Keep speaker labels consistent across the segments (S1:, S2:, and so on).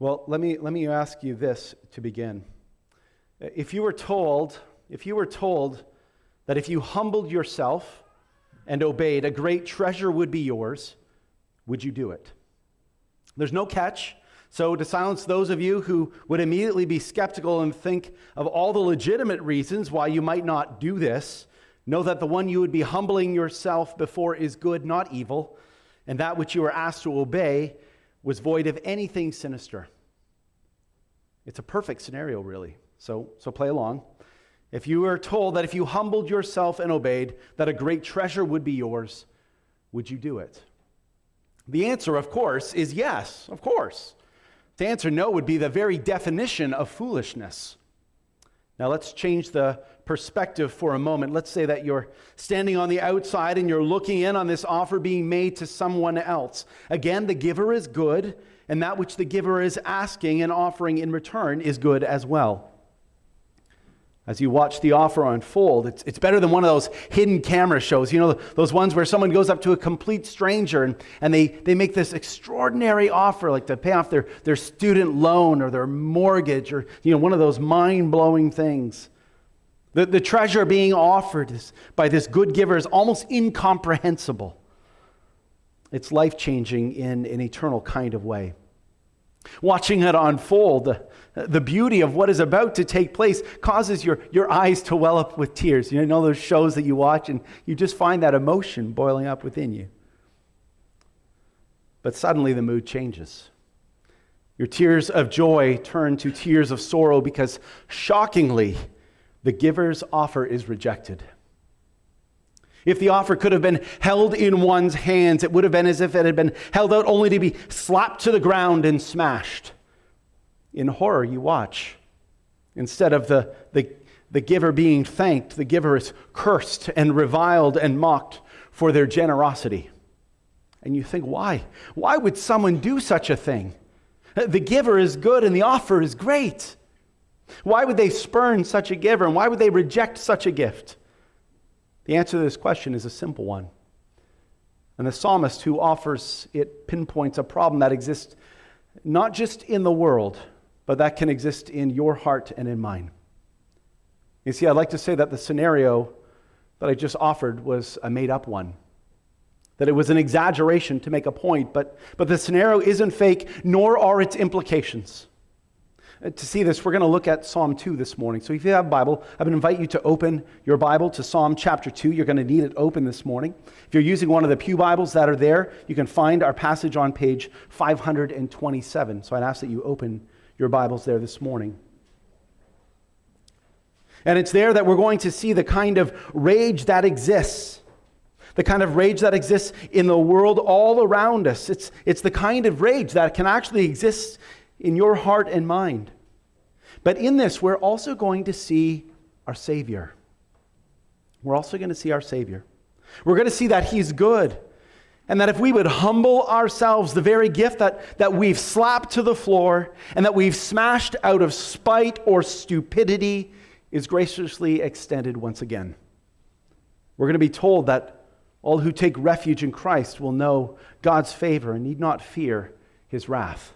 S1: Well, let me, let me ask you this to begin. If you were told, if you were told that if you humbled yourself and obeyed, a great treasure would be yours, would you do it? There's no catch. So, to silence those of you who would immediately be skeptical and think of all the legitimate reasons why you might not do this, know that the one you would be humbling yourself before is good, not evil, and that which you are asked to obey was void of anything sinister. It's a perfect scenario, really. So, so play along. If you were told that if you humbled yourself and obeyed, that a great treasure would be yours, would you do it? The answer, of course, is yes, of course. To answer no would be the very definition of foolishness. Now let's change the perspective for a moment. Let's say that you're standing on the outside and you're looking in on this offer being made to someone else. Again, the giver is good, and that which the giver is asking and offering in return is good as well as you watch the offer unfold. It's, it's better than one of those hidden camera shows, you know, those ones where someone goes up to a complete stranger and, and they, they make this extraordinary offer, like to pay off their, their student loan or their mortgage or, you know, one of those mind blowing things. The, the treasure being offered is, by this good giver is almost incomprehensible. It's life changing in an eternal kind of way. Watching it unfold, the beauty of what is about to take place causes your, your eyes to well up with tears. You know those shows that you watch and you just find that emotion boiling up within you. But suddenly the mood changes. Your tears of joy turn to tears of sorrow because shockingly, the giver's offer is rejected. If the offer could have been held in one's hands, it would have been as if it had been held out only to be slapped to the ground and smashed. In horror, you watch. Instead of the, the, the giver being thanked, the giver is cursed and reviled and mocked for their generosity. And you think, why? Why would someone do such a thing? The giver is good and the offer is great. Why would they spurn such a giver and why would they reject such a gift? The answer to this question is a simple one. And the psalmist who offers it pinpoints a problem that exists not just in the world, but that can exist in your heart and in mine. You see, I'd like to say that the scenario that I just offered was a made up one. That it was an exaggeration to make a point, but, but the scenario isn't fake, nor are its implications. Uh, to see this, we're going to look at Psalm 2 this morning. So if you have a Bible, I would invite you to open your Bible to Psalm chapter 2. You're going to need it open this morning. If you're using one of the Pew Bibles that are there, you can find our passage on page 527. So I'd ask that you open your Bibles there this morning. And it's there that we're going to see the kind of rage that exists, the kind of rage that exists in the world all around us. It's, it's the kind of rage that can actually exist in your heart and mind. But in this, we're also going to see our Savior. We're also going to see our Savior. We're going to see that He's good and that if we would humble ourselves, the very gift that, that we've slapped to the floor and that we've smashed out of spite or stupidity is graciously extended once again. We're going to be told that all who take refuge in Christ will know God's favor and need not fear his wrath.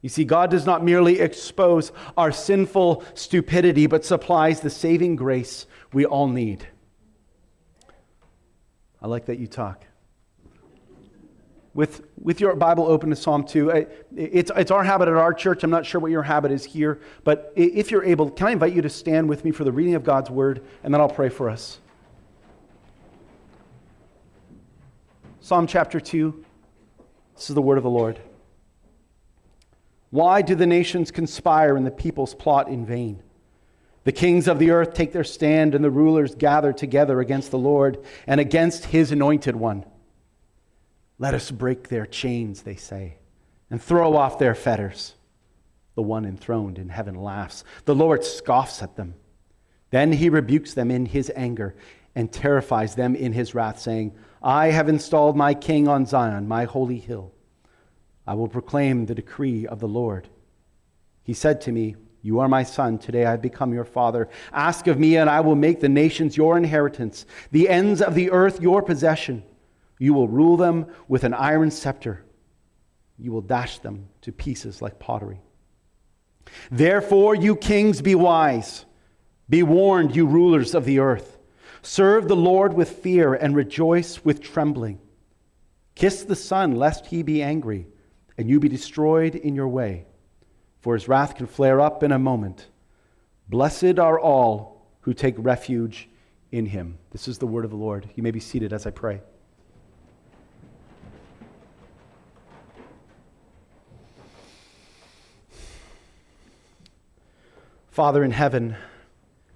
S1: You see, God does not merely expose our sinful stupidity, but supplies the saving grace we all need. I like that you talk with, with your Bible open to Psalm 2. It's, it's our habit at our church. I'm not sure what your habit is here, but if you're able, can I invite you to stand with me for the reading of God's word, and then I'll pray for us. Psalm chapter 2. This is the word of the Lord. Why do the nations conspire and the peoples plot in vain? The kings of the earth take their stand, and the rulers gather together against the Lord and against his anointed one. Let us break their chains, they say, and throw off their fetters. The one enthroned in heaven laughs. The Lord scoffs at them. Then he rebukes them in his anger and terrifies them in his wrath, saying, I have installed my king on Zion, my holy hill. I will proclaim the decree of the Lord. He said to me, You are my son. Today I have become your father. Ask of me, and I will make the nations your inheritance, the ends of the earth your possession. You will rule them with an iron scepter. you will dash them to pieces like pottery. Therefore, you kings, be wise. Be warned, you rulers of the earth. Serve the Lord with fear and rejoice with trembling. Kiss the Son, lest he be angry and you be destroyed in your way, for his wrath can flare up in a moment. Blessed are all who take refuge in him. This is the word of the Lord. You may be seated as I pray. Father in heaven,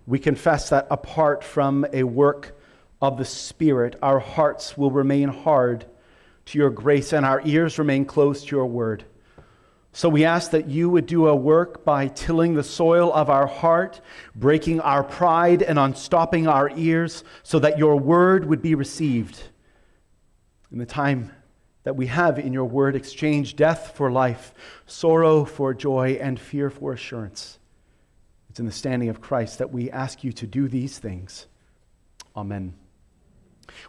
S1: we confess that apart from a work of the Spirit, our hearts will remain hard to your grace and our ears remain closed to your word. So we ask that you would do a work by tilling the soil of our heart, breaking our pride, and unstopping our ears so that your word would be received. In the time that we have in your word, exchange death for life, sorrow for joy, and fear for assurance. It's in the standing of Christ that we ask you to do these things. Amen.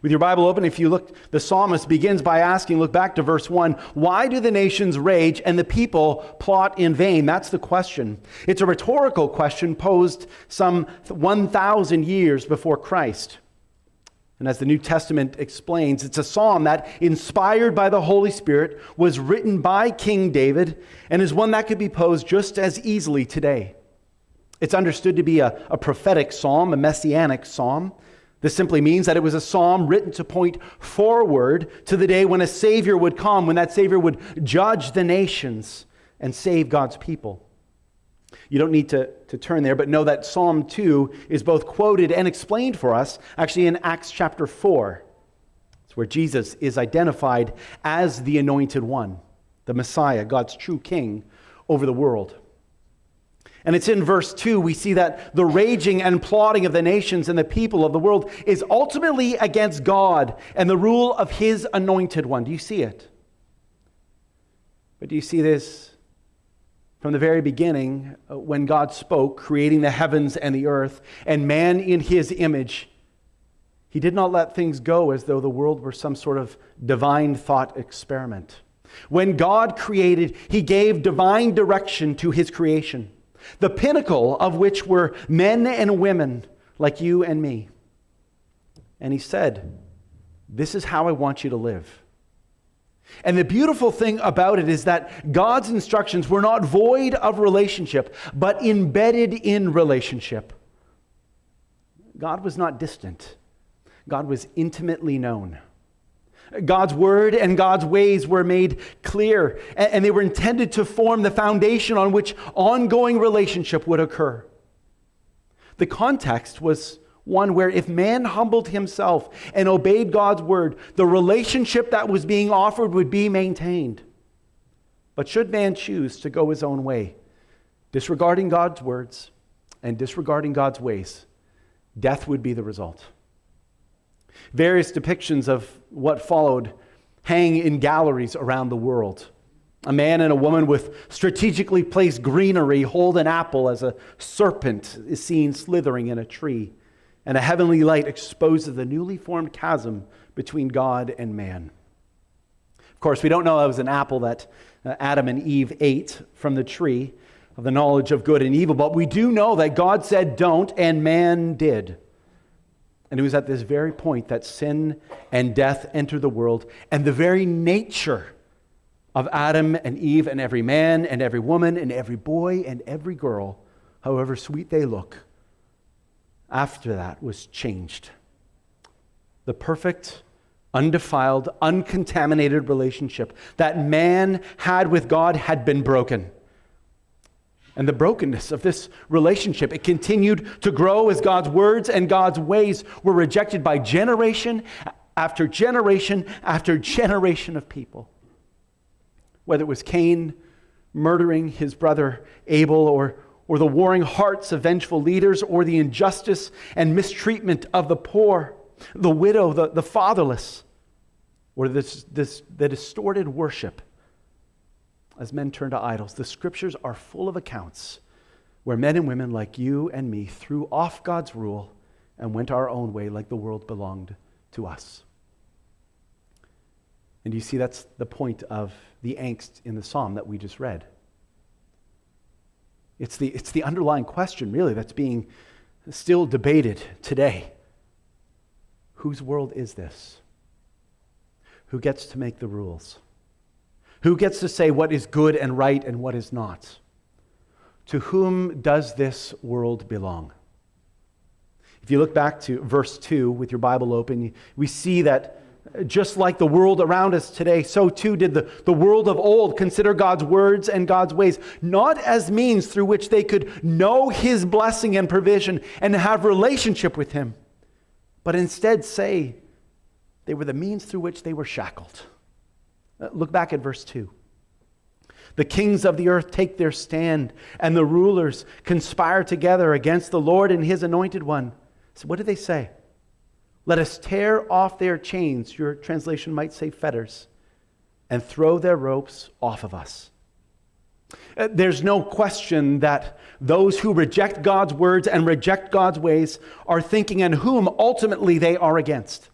S1: With your Bible open, if you look, the psalmist begins by asking, look back to verse 1, why do the nations rage and the people plot in vain? That's the question. It's a rhetorical question posed some 1,000 years before Christ. And as the New Testament explains, it's a psalm that, inspired by the Holy Spirit, was written by King David and is one that could be posed just as easily today. It's understood to be a, a prophetic psalm, a messianic psalm. This simply means that it was a psalm written to point forward to the day when a Savior would come, when that Savior would judge the nations and save God's people. You don't need to, to turn there, but know that Psalm 2 is both quoted and explained for us actually in Acts chapter 4. It's where Jesus is identified as the anointed one, the Messiah, God's true king over the world. And it's in verse 2 we see that the raging and plotting of the nations and the people of the world is ultimately against God and the rule of his anointed one. Do you see it? But do you see this from the very beginning uh, when God spoke, creating the heavens and the earth and man in his image? He did not let things go as though the world were some sort of divine thought experiment. When God created, he gave divine direction to his creation the pinnacle of which were men and women like you and me. And he said, This is how I want you to live. And the beautiful thing about it is that God's instructions were not void of relationship, but embedded in relationship. God was not distant, God was intimately known. God's word and God's ways were made clear, and they were intended to form the foundation on which ongoing relationship would occur. The context was one where if man humbled himself and obeyed God's word, the relationship that was being offered would be maintained. But should man choose to go his own way, disregarding God's words and disregarding God's ways, death would be the result. Various depictions of what followed hang in galleries around the world. A man and a woman with strategically placed greenery hold an apple as a serpent is seen slithering in a tree, and a heavenly light exposes the newly formed chasm between God and man. Of course, we don't know it was an apple that uh, Adam and Eve ate from the tree of the knowledge of good and evil, but we do know that God said don't, and man did. And it was at this very point that sin and death entered the world, and the very nature of Adam and Eve and every man and every woman and every boy and every girl, however sweet they look, after that was changed. The perfect, undefiled, uncontaminated relationship that man had with God had been broken and the brokenness of this relationship. It continued to grow as God's words and God's ways were rejected by generation after generation after generation of people. Whether it was Cain murdering his brother Abel, or, or the warring hearts of vengeful leaders, or the injustice and mistreatment of the poor, the widow, the, the fatherless, or this, this, the distorted worship as men turn to idols. The scriptures are full of accounts where men and women like you and me threw off God's rule and went our own way like the world belonged to us. And you see, that's the point of the angst in the psalm that we just read. It's the, it's the underlying question, really, that's being still debated today. Whose world is this? Who gets to make the rules? Who gets to say what is good and right and what is not? To whom does this world belong? If you look back to verse 2 with your Bible open, we see that just like the world around us today, so too did the, the world of old consider God's words and God's ways not as means through which they could know his blessing and provision and have relationship with him, but instead say they were the means through which they were shackled. Uh, look back at verse 2. The kings of the earth take their stand, and the rulers conspire together against the Lord and his anointed one. So, what do they say? Let us tear off their chains, your translation might say fetters, and throw their ropes off of us. Uh, there's no question that those who reject God's words and reject God's ways are thinking and whom ultimately they are against.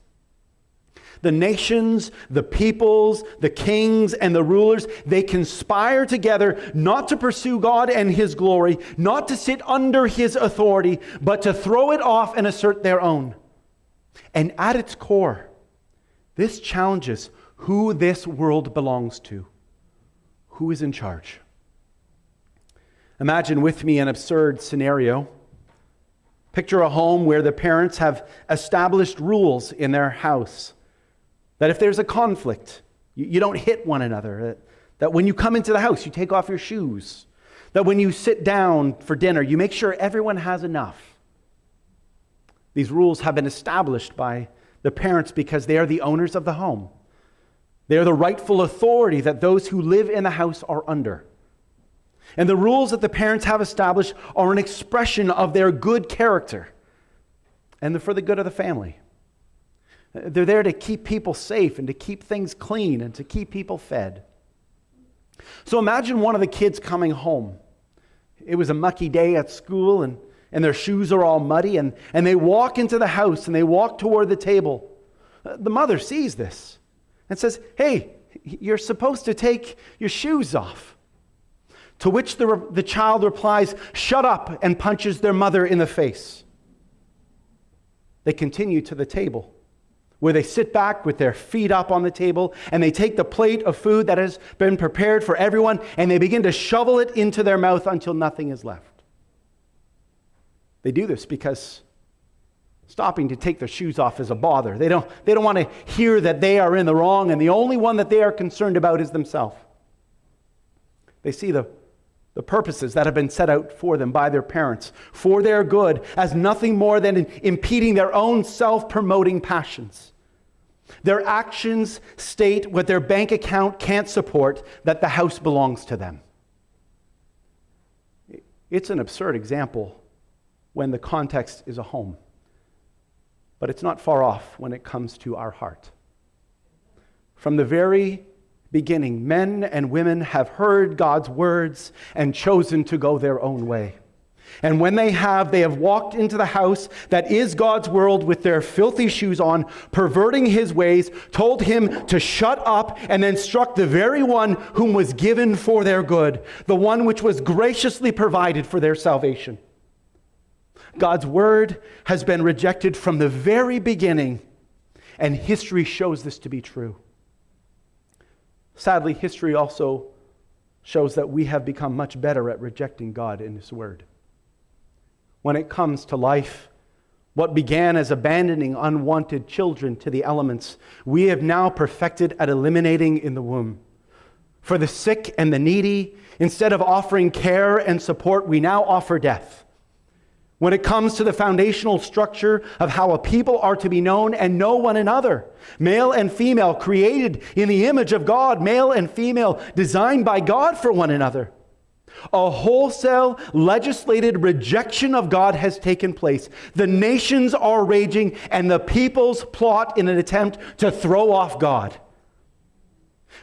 S1: The nations, the peoples, the kings, and the rulers, they conspire together not to pursue God and His glory, not to sit under His authority, but to throw it off and assert their own. And at its core, this challenges who this world belongs to. Who is in charge? Imagine with me an absurd scenario. Picture a home where the parents have established rules in their house. That if there's a conflict, you, don't hit one another. That, that when you come into the house, you take off your shoes. That when you sit down for dinner, you make sure everyone has enough. These rules have been established by the parents because they are the owners of the home. They are the rightful authority that those who live in the house are under. And the rules that the parents have established are an expression of their good character and for the good of the family. They're there to keep people safe and to keep things clean and to keep people fed. So imagine one of the kids coming home. It was a mucky day at school, and and their shoes are all muddy, and, and they walk into the house and they walk toward the table. Uh, the mother sees this and says, Hey, you're supposed to take your shoes off. To which the, the child replies, Shut up, and punches their mother in the face. They continue to the table, where they sit back with their feet up on the table, and they take the plate of food that has been prepared for everyone, and they begin to shovel it into their mouth until nothing is left. They do this because stopping to take their shoes off is a bother. They don't, they don't want to hear that they are in the wrong, and the only one that they are concerned about is themselves. They see the, the purposes that have been set out for them by their parents, for their good, as nothing more than impeding their own self promoting passions. Their actions state what their bank account can't support that the house belongs to them. It's an absurd example when the context is a home. But it's not far off when it comes to our heart. From the very beginning, men and women have heard God's words and chosen to go their own way. And when they have, they have walked into the house that is God's world with their filthy shoes on, perverting his ways, told him to shut up, and then struck the very one whom was given for their good, the one which was graciously provided for their salvation. God's word has been rejected from the very beginning, and history shows this to be true. Sadly, history also shows that we have become much better at rejecting God and His word. When it comes to life, what began as abandoning unwanted children to the elements, we have now perfected at eliminating in the womb. For the sick and the needy, instead of offering care and support, we now offer death. When it comes to the foundational structure of how a people are to be known and know one another, male and female, created in the image of God, male and female, designed by God for one another. A wholesale legislated rejection of God has taken place. The nations are raging, and the peoples plot in an attempt to throw off God.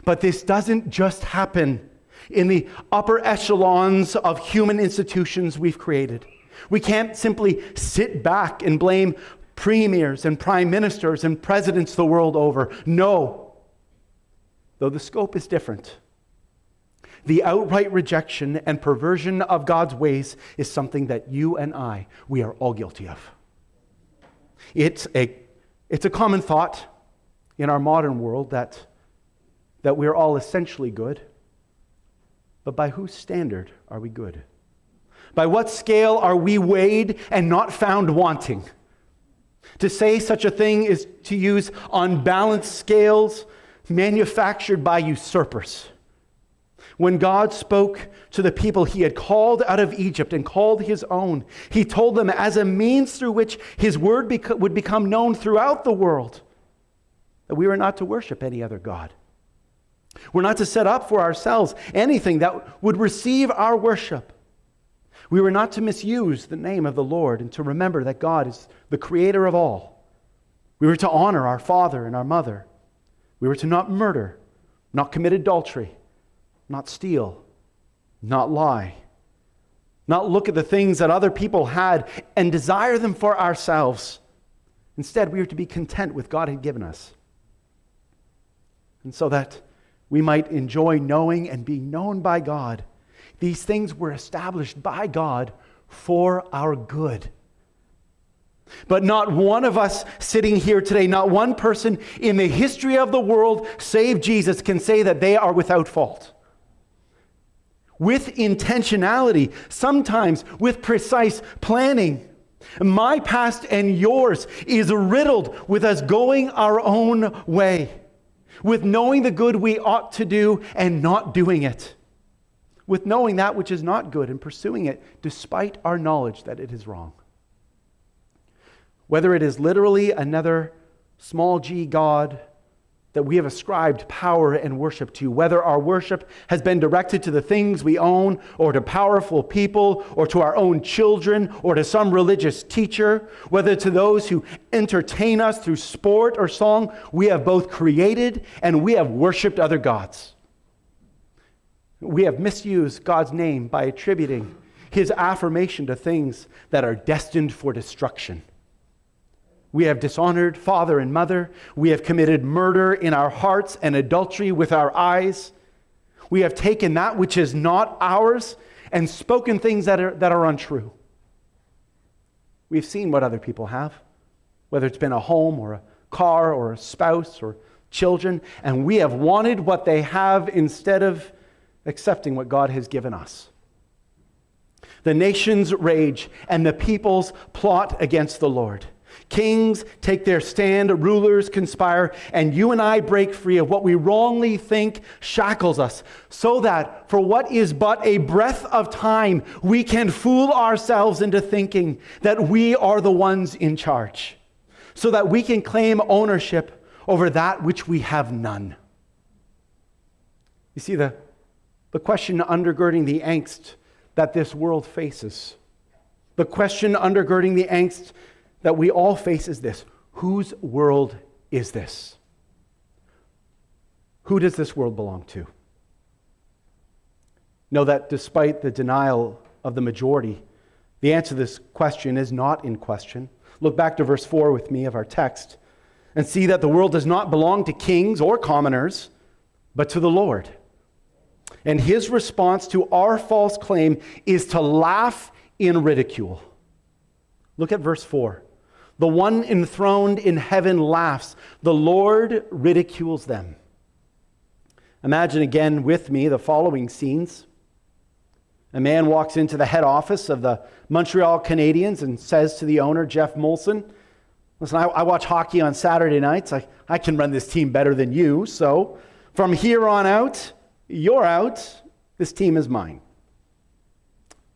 S1: But this doesn't just happen in the upper echelons of human institutions we've created. We can't simply sit back and blame premiers and prime ministers and presidents the world over. No. Though the scope is different, the outright rejection and perversion of God's ways is something that you and I, we are all guilty of. It's a, it's a common thought in our modern world that, that we're all essentially good. But by whose standard are we good? By what scale are we weighed and not found wanting? To say such a thing is to use unbalanced scales manufactured by usurpers. When God spoke to the people he had called out of Egypt and called his own, he told them as a means through which his word bec- would become known throughout the world that we were not to worship any other God. We're not to set up for ourselves anything that would receive our worship. We were not to misuse the name of the Lord and to remember that God is the creator of all. We were to honor our father and our mother. We were to not murder, not commit adultery not steal, not lie, not look at the things that other people had and desire them for ourselves. Instead, we are to be content with God had given us. And so that we might enjoy knowing and being known by God, these things were established by God for our good. But not one of us sitting here today, not one person in the history of the world, save Jesus, can say that they are without fault with intentionality, sometimes with precise planning. My past and yours is riddled with us going our own way, with knowing the good we ought to do and not doing it, with knowing that which is not good and pursuing it despite our knowledge that it is wrong. Whether it is literally another small g God that we have ascribed power and worship to, whether our worship has been directed to the things we own, or to powerful people, or to our own children, or to some religious teacher, whether to those who entertain us through sport or song, we have both created and we have worshiped other gods. We have misused God's name by attributing his affirmation to things that are destined for destruction. We have dishonored father and mother. We have committed murder in our hearts and adultery with our eyes. We have taken that which is not ours and spoken things that are, that are untrue. We've seen what other people have, whether it's been a home or a car or a spouse or children, and we have wanted what they have instead of accepting what God has given us. The nations rage and the peoples plot against the Lord. Kings take their stand, rulers conspire, and you and I break free of what we wrongly think shackles us, so that for what is but a breath of time, we can fool ourselves into thinking that we are the ones in charge, so that we can claim ownership over that which we have none. You see, the, the question undergirding the angst that this world faces, the question undergirding the angst that we all face is this whose world is this? Who does this world belong to? Know that despite the denial of the majority, the answer to this question is not in question. Look back to verse 4 with me of our text and see that the world does not belong to kings or commoners, but to the Lord. And his response to our false claim is to laugh in ridicule. Look at verse 4. The one enthroned in heaven laughs. The Lord ridicules them. Imagine again with me the following scenes. A man walks into the head office of the Montreal Canadiens and says to the owner, Jeff Molson, Listen, I, I watch hockey on Saturday nights. I, I can run this team better than you. So from here on out, you're out. This team is mine.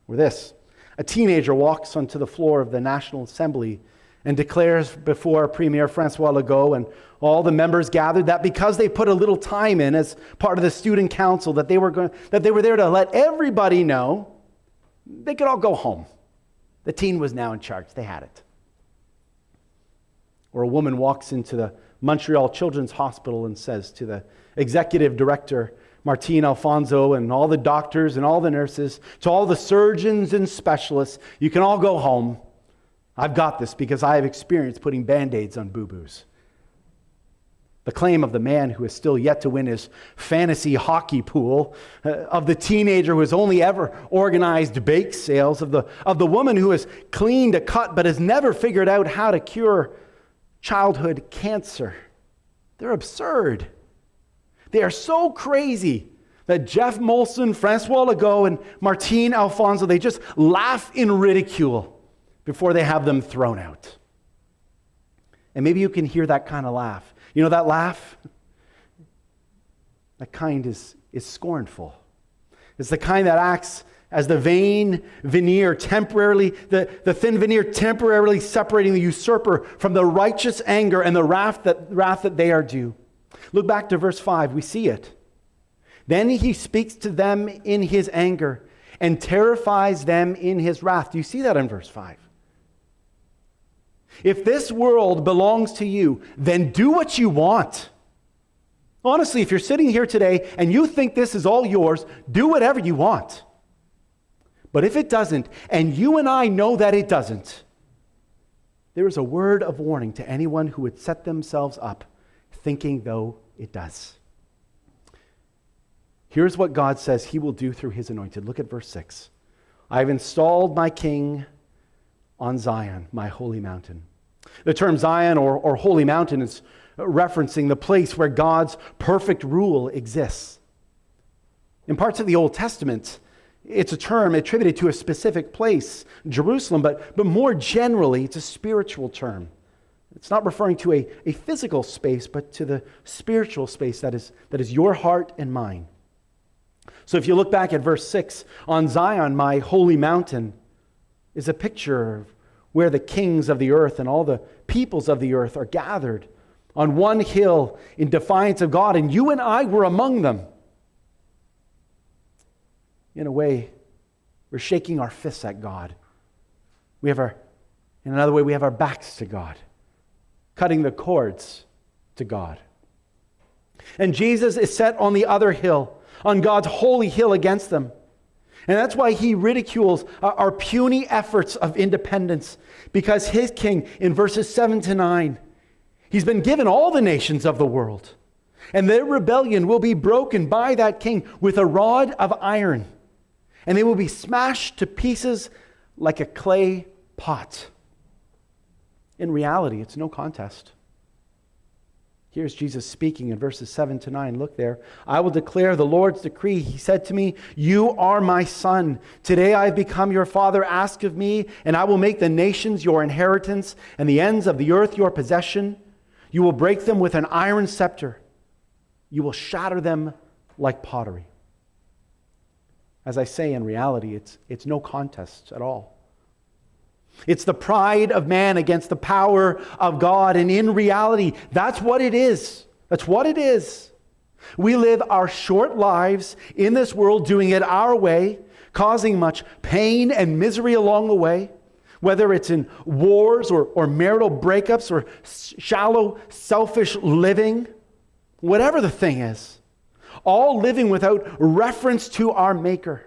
S1: Or this a teenager walks onto the floor of the National Assembly and declares before Premier Francois Legault and all the members gathered that because they put a little time in as part of the student council that they were going, that they were there to let everybody know they could all go home. The teen was now in charge. They had it. Or a woman walks into the Montreal Children's Hospital and says to the executive director, Martine Alfonso, and all the doctors and all the nurses, to all the surgeons and specialists, you can all go home. I've got this because I have experience putting band aids on boo boos. the claim of the man who is still yet to win his fantasy hockey pool, uh, of the teenager who has only ever organized bake sales, of the, of the woman who has cleaned a cut but has never figured out how to cure childhood cancer. They're absurd. They are so crazy that Jeff Molson, Francois Legault, and Martine Alfonso, they just laugh in ridicule before they have them thrown out. And maybe you can hear that kind of laugh. You know that laugh? That kind is, is scornful. It's the kind that acts as the vain veneer temporarily, the, the thin veneer temporarily separating the usurper from the righteous anger and the wrath that, wrath that they are due. Look back to verse 5. We see it. Then he speaks to them in his anger and terrifies them in his wrath. Do you see that in verse 5? If this world belongs to you, then do what you want. Honestly, if you're sitting here today and you think this is all yours, do whatever you want. But if it doesn't, and you and I know that it doesn't, there is a word of warning to anyone who would set themselves up thinking though it does. Here's what God says he will do through his anointed. Look at verse 6. I've installed my king on Zion, my holy mountain. The term Zion or, or holy mountain is referencing the place where God's perfect rule exists. In parts of the Old Testament, it's a term attributed to a specific place, Jerusalem, but, but more generally, it's a spiritual term. It's not referring to a, a physical space, but to the spiritual space that is, that is your heart and mine. So if you look back at verse 6, on Zion, my holy mountain, is a picture of where the kings of the earth and all the peoples of the earth are gathered on one hill in defiance of God, and you and I were among them. In a way, we're shaking our fists at God. We have our, in another way, we have our backs to God, cutting the cords to God. And Jesus is set on the other hill, on God's holy hill against them. And that's why he ridicules our puny efforts of independence, because his king, in verses 7 to 9, he's been given all the nations of the world. And their rebellion will be broken by that king with a rod of iron, and they will be smashed to pieces like a clay pot. In reality, it's no contest. Here's Jesus speaking in verses 7 to 9. Look there. I will declare the Lord's decree. He said to me, You are my son. Today I have become your father. Ask of me, and I will make the nations your inheritance and the ends of the earth your possession. You will break them with an iron scepter, you will shatter them like pottery. As I say, in reality, it's, it's no contest at all. It's the pride of man against the power of God. And in reality, that's what it is. That's what it is. We live our short lives in this world doing it our way, causing much pain and misery along the way, whether it's in wars or, or marital breakups or shallow, selfish living, whatever the thing is, all living without reference to our Maker.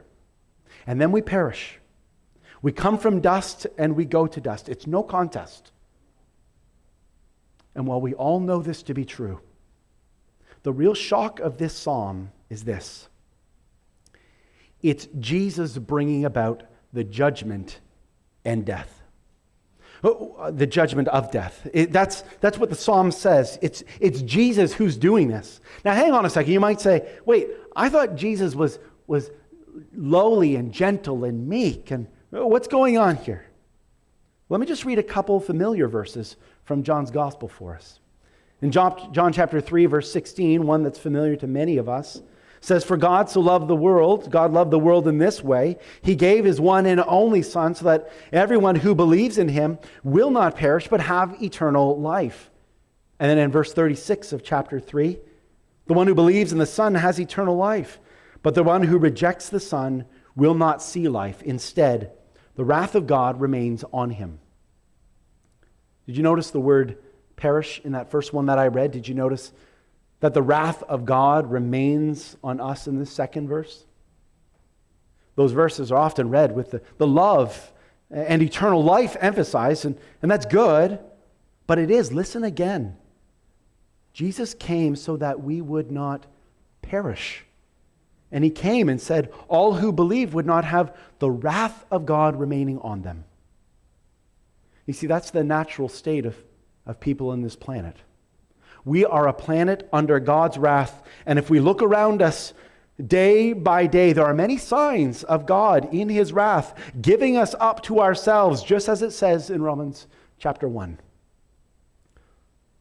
S1: And then we perish. We come from dust and we go to dust. It's no contest. And while we all know this to be true, the real shock of this psalm is this it's Jesus bringing about the judgment and death. Oh, uh, the judgment of death. It, that's, that's what the psalm says. It's, it's Jesus who's doing this. Now, hang on a second. You might say, wait, I thought Jesus was, was lowly and gentle and meek and Oh, what's going on here? Let me just read a couple familiar verses from John's gospel for us. In John, John chapter 3, verse 16, one that's familiar to many of us, says, For God so loved the world, God loved the world in this way. He gave his one and only Son so that everyone who believes in him will not perish but have eternal life. And then in verse 36 of chapter 3, the one who believes in the Son has eternal life, but the one who rejects the Son will not see life. Instead, the wrath of God remains on him. Did you notice the word perish in that first one that I read? Did you notice that the wrath of God remains on us in this second verse? Those verses are often read with the, the love and eternal life emphasized, and, and that's good, but it is, listen again. Jesus came so that we would not perish. And he came and said, All who believe would not have the wrath of God remaining on them. You see, that's the natural state of, of people in this planet. We are a planet under God's wrath. And if we look around us day by day, there are many signs of God in his wrath, giving us up to ourselves, just as it says in Romans chapter 1.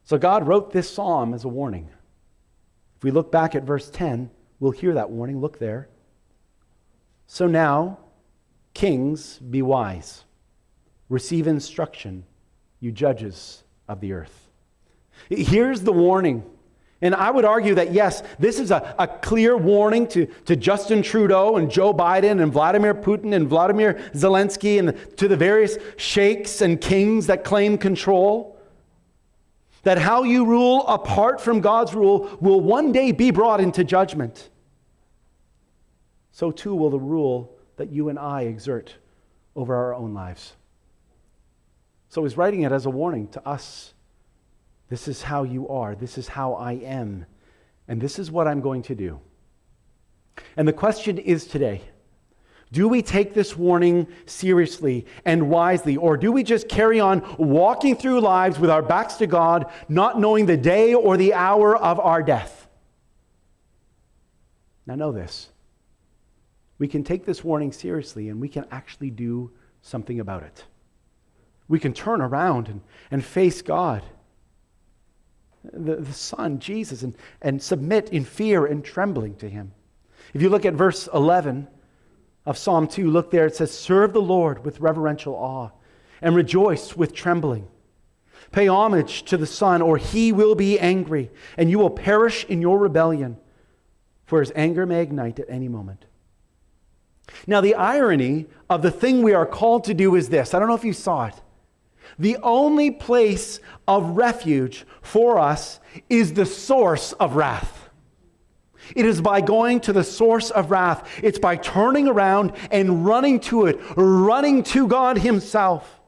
S1: So God wrote this psalm as a warning. If we look back at verse 10, we'll hear that warning. Look there. So now, kings, be wise. Receive instruction, you judges of the earth. Here's the warning. And I would argue that, yes, this is a, a clear warning to, to Justin Trudeau and Joe Biden and Vladimir Putin and Vladimir Zelensky and to the various sheikhs and kings that claim control. That how you rule apart from God's rule will one day be brought into judgment. So too will the rule that you and I exert over our own lives. So he's writing it as a warning to us. This is how you are. This is how I am. And this is what I'm going to do. And the question is today do we take this warning seriously and wisely, or do we just carry on walking through lives with our backs to God, not knowing the day or the hour of our death? Now, know this. We can take this warning seriously and we can actually do something about it we can turn around and, and face God, the, the Son, Jesus, and, and submit in fear and trembling to Him. If you look at verse 11 of Psalm 2, look there, it says, Serve the Lord with reverential awe and rejoice with trembling. Pay homage to the Son, or he will be angry, and you will perish in your rebellion, for his anger may ignite at any moment. Now, the irony of the thing we are called to do is this I don't know if you saw it. The only place of refuge for us is the source of wrath. It is by going to the source of wrath. It's by turning around and running to it, running to God Himself.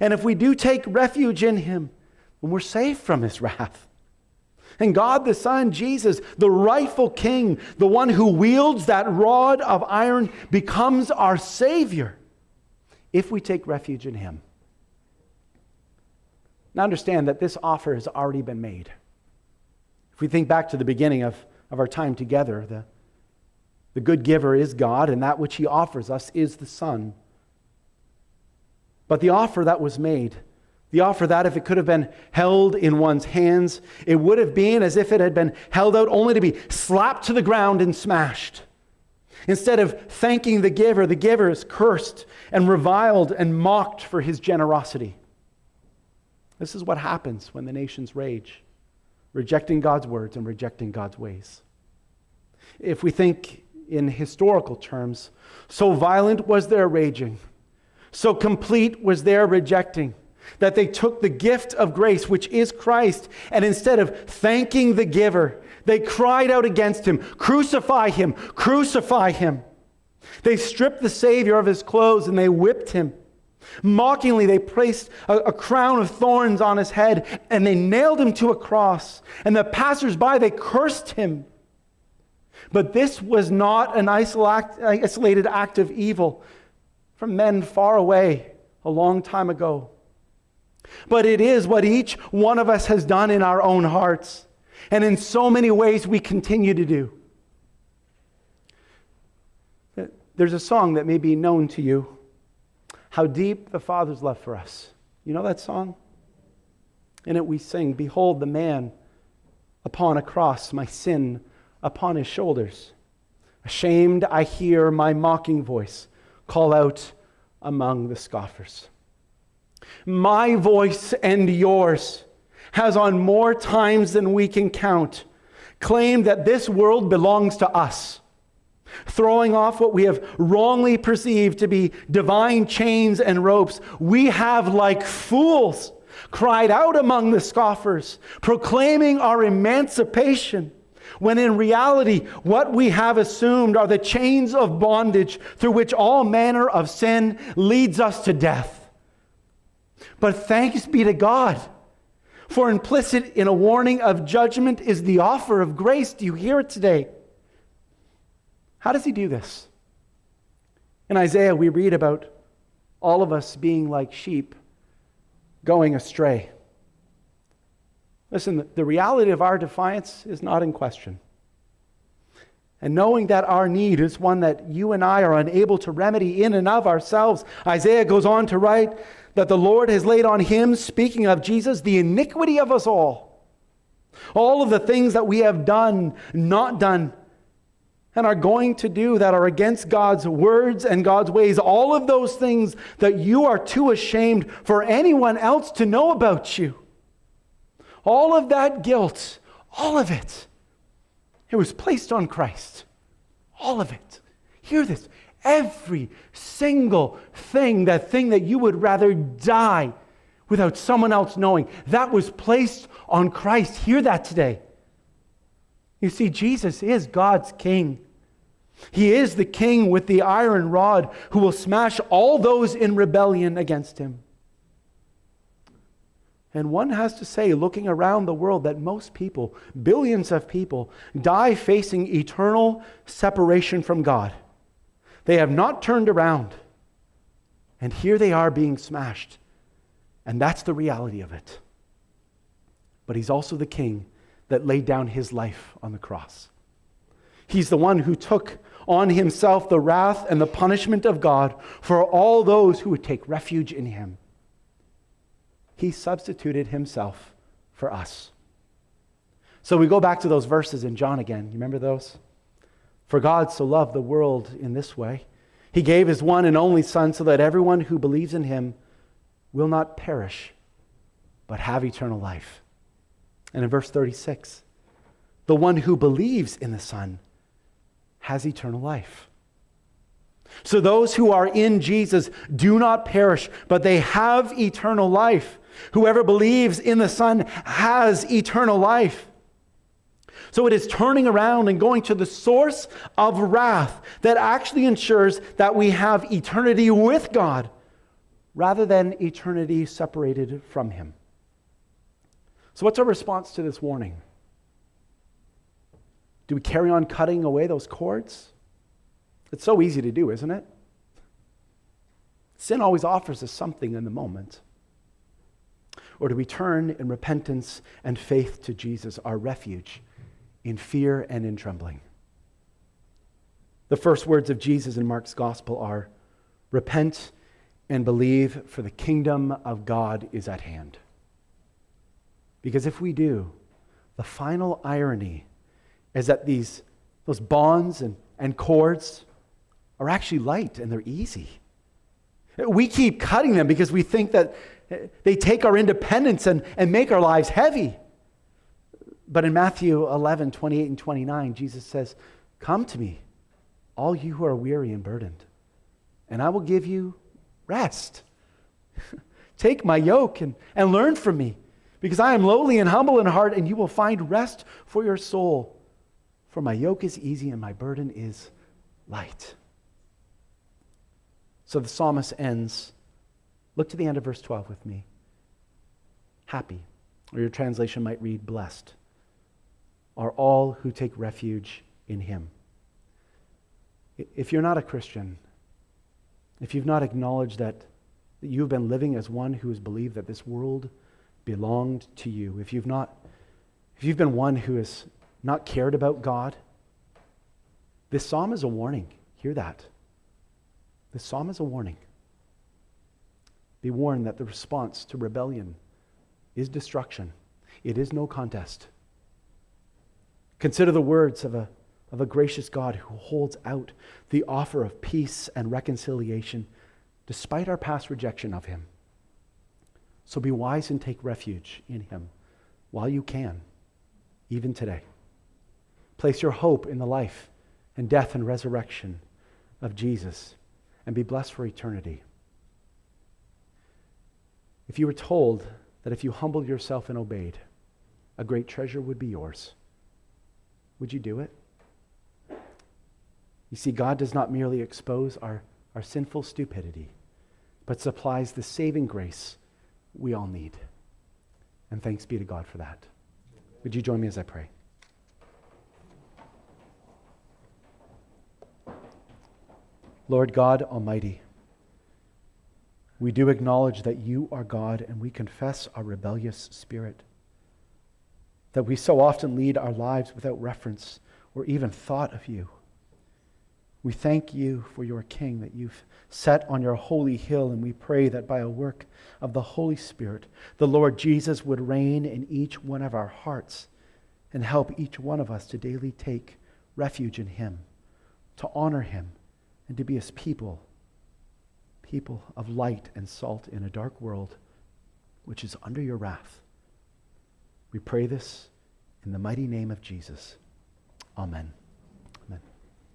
S1: And if we do take refuge in Him, then we're safe from His wrath. And God the Son, Jesus, the rightful King, the one who wields that rod of iron, becomes our Savior if we take refuge in Him. Now, understand that this offer has already been made. If we think back to the beginning of, of our time together, the, the good giver is God, and that which he offers us is the Son. But the offer that was made, the offer that if it could have been held in one's hands, it would have been as if it had been held out only to be slapped to the ground and smashed. Instead of thanking the giver, the giver is cursed and reviled and mocked for his generosity. This is what happens when the nations rage, rejecting God's words and rejecting God's ways. If we think in historical terms, so violent was their raging, so complete was their rejecting, that they took the gift of grace, which is Christ, and instead of thanking the giver, they cried out against him Crucify him! Crucify him! They stripped the Savior of his clothes and they whipped him. Mockingly, they placed a, a, crown of thorns on his head and they nailed him to a cross. And the passersby, they cursed him. But this was not an isolated act of evil from men far away a long time ago. But it is what each one of us has done in our own hearts. And in so many ways, we continue to do. There's a song that may be known to you how deep the Father's love for us. You know that song? In it we sing, Behold the man upon a cross, my sin upon his shoulders. Ashamed, I hear my mocking voice call out among the scoffers. My voice and yours has on more times than we can count claimed that this world belongs to us throwing off what we have wrongly perceived to be divine chains and ropes, we have, like fools, cried out among the scoffers, proclaiming our emancipation, when in reality, what we have assumed are the chains of bondage through which all manner of sin leads us to death. But thanks be to God For implicit in a warning of judgment is the offer of grace. Do you hear it today? How does he do this? In Isaiah, we read about all of us being like sheep going astray. Listen, the reality of our defiance is not in question. And knowing that our need is one that you and I are unable to remedy in and of ourselves, Isaiah goes on to write that the Lord has laid on him, speaking of Jesus, the iniquity of us all. All of the things that we have done, not done, and are going to do that are against God's words and God's ways, all of those things that you are too ashamed for anyone else to know about you. All of that guilt, all of it, it was placed on Christ. All of it. Hear this. Every single thing, that thing that you would rather die without someone else knowing, that was placed on Christ. Hear that today. You see, Jesus is God's King. He is the King with the iron rod who will smash all those in rebellion against him. And one has to say, looking around the world, that most people, billions of people, die facing eternal separation from God. They have not turned around. And here they are being smashed. And that's the reality of it. But he's also the king that laid down his life on the cross. He's the one who took on himself the wrath and the punishment of God for all those who would take refuge in him. He substituted himself for us. So we go back to those verses in John again. You remember those? For God so loved the world in this way. He gave his one and only Son so that everyone who believes in him will not perish, but have eternal life. And in verse 36, the one who believes in the Son has eternal life. So those who are in Jesus do not perish, but they have eternal life. Whoever believes in the Son has eternal life. So it is turning around and going to the source of wrath that actually ensures that we have eternity with God rather than eternity separated from Him. So, what's our response to this warning? Do we carry on cutting away those cords? It's so easy to do, isn't it? Sin always offers us something in the moment. Or do we turn in repentance and faith to Jesus, our refuge? in fear and in trembling. The first words of Jesus in Mark's gospel are repent and believe, for the kingdom of God is at hand. Because if we do, the final irony is that these those bonds and, and cords are actually light and they're easy. We keep cutting them because we think that they take our independence and, and make our lives heavy. But in Matthew 11, 28 and 29, Jesus says, Come to me, all you who are weary and burdened, and I will give you rest. Take my yoke and, and learn from me, because I am lowly and humble in heart, and you will find rest for your soul. For my yoke is easy and my burden is light. So the psalmist ends. Look to the end of verse 12 with me. Happy, or your translation might read blessed are all who take refuge in him. If you're not a Christian, if you've not acknowledged that, you've been living as one who has believed that this world belonged to you, if you've not, if you've been one who has not cared about God, this psalm is a warning. Hear that. This psalm is a warning. Be warned that the response to rebellion is destruction. It is no contest. Consider the words of a, of a gracious God who holds out the offer of peace and reconciliation despite our past rejection of him. So be wise and take refuge in him while you can, even today. Place your hope in the life and death and resurrection of Jesus and be blessed for eternity. If you were told that if you humbled yourself and obeyed, a great treasure would be yours, would you do it? You see, God does not merely expose our, our sinful stupidity, but supplies the saving grace we all need. And thanks be to God for that. Would you join me as I pray? Lord God Almighty, we do acknowledge that you are God and we confess our rebellious spirit. That we so often lead our lives without reference or even thought of you. We thank you for your King that you've set on your holy hill, and we pray that by a work of the Holy Spirit, the Lord Jesus would reign in each one of our hearts and help each one of us to daily take refuge in him, to honor him, and to be his people people of light and salt in a dark world which is under your wrath. We pray this in the mighty name of Jesus. Amen.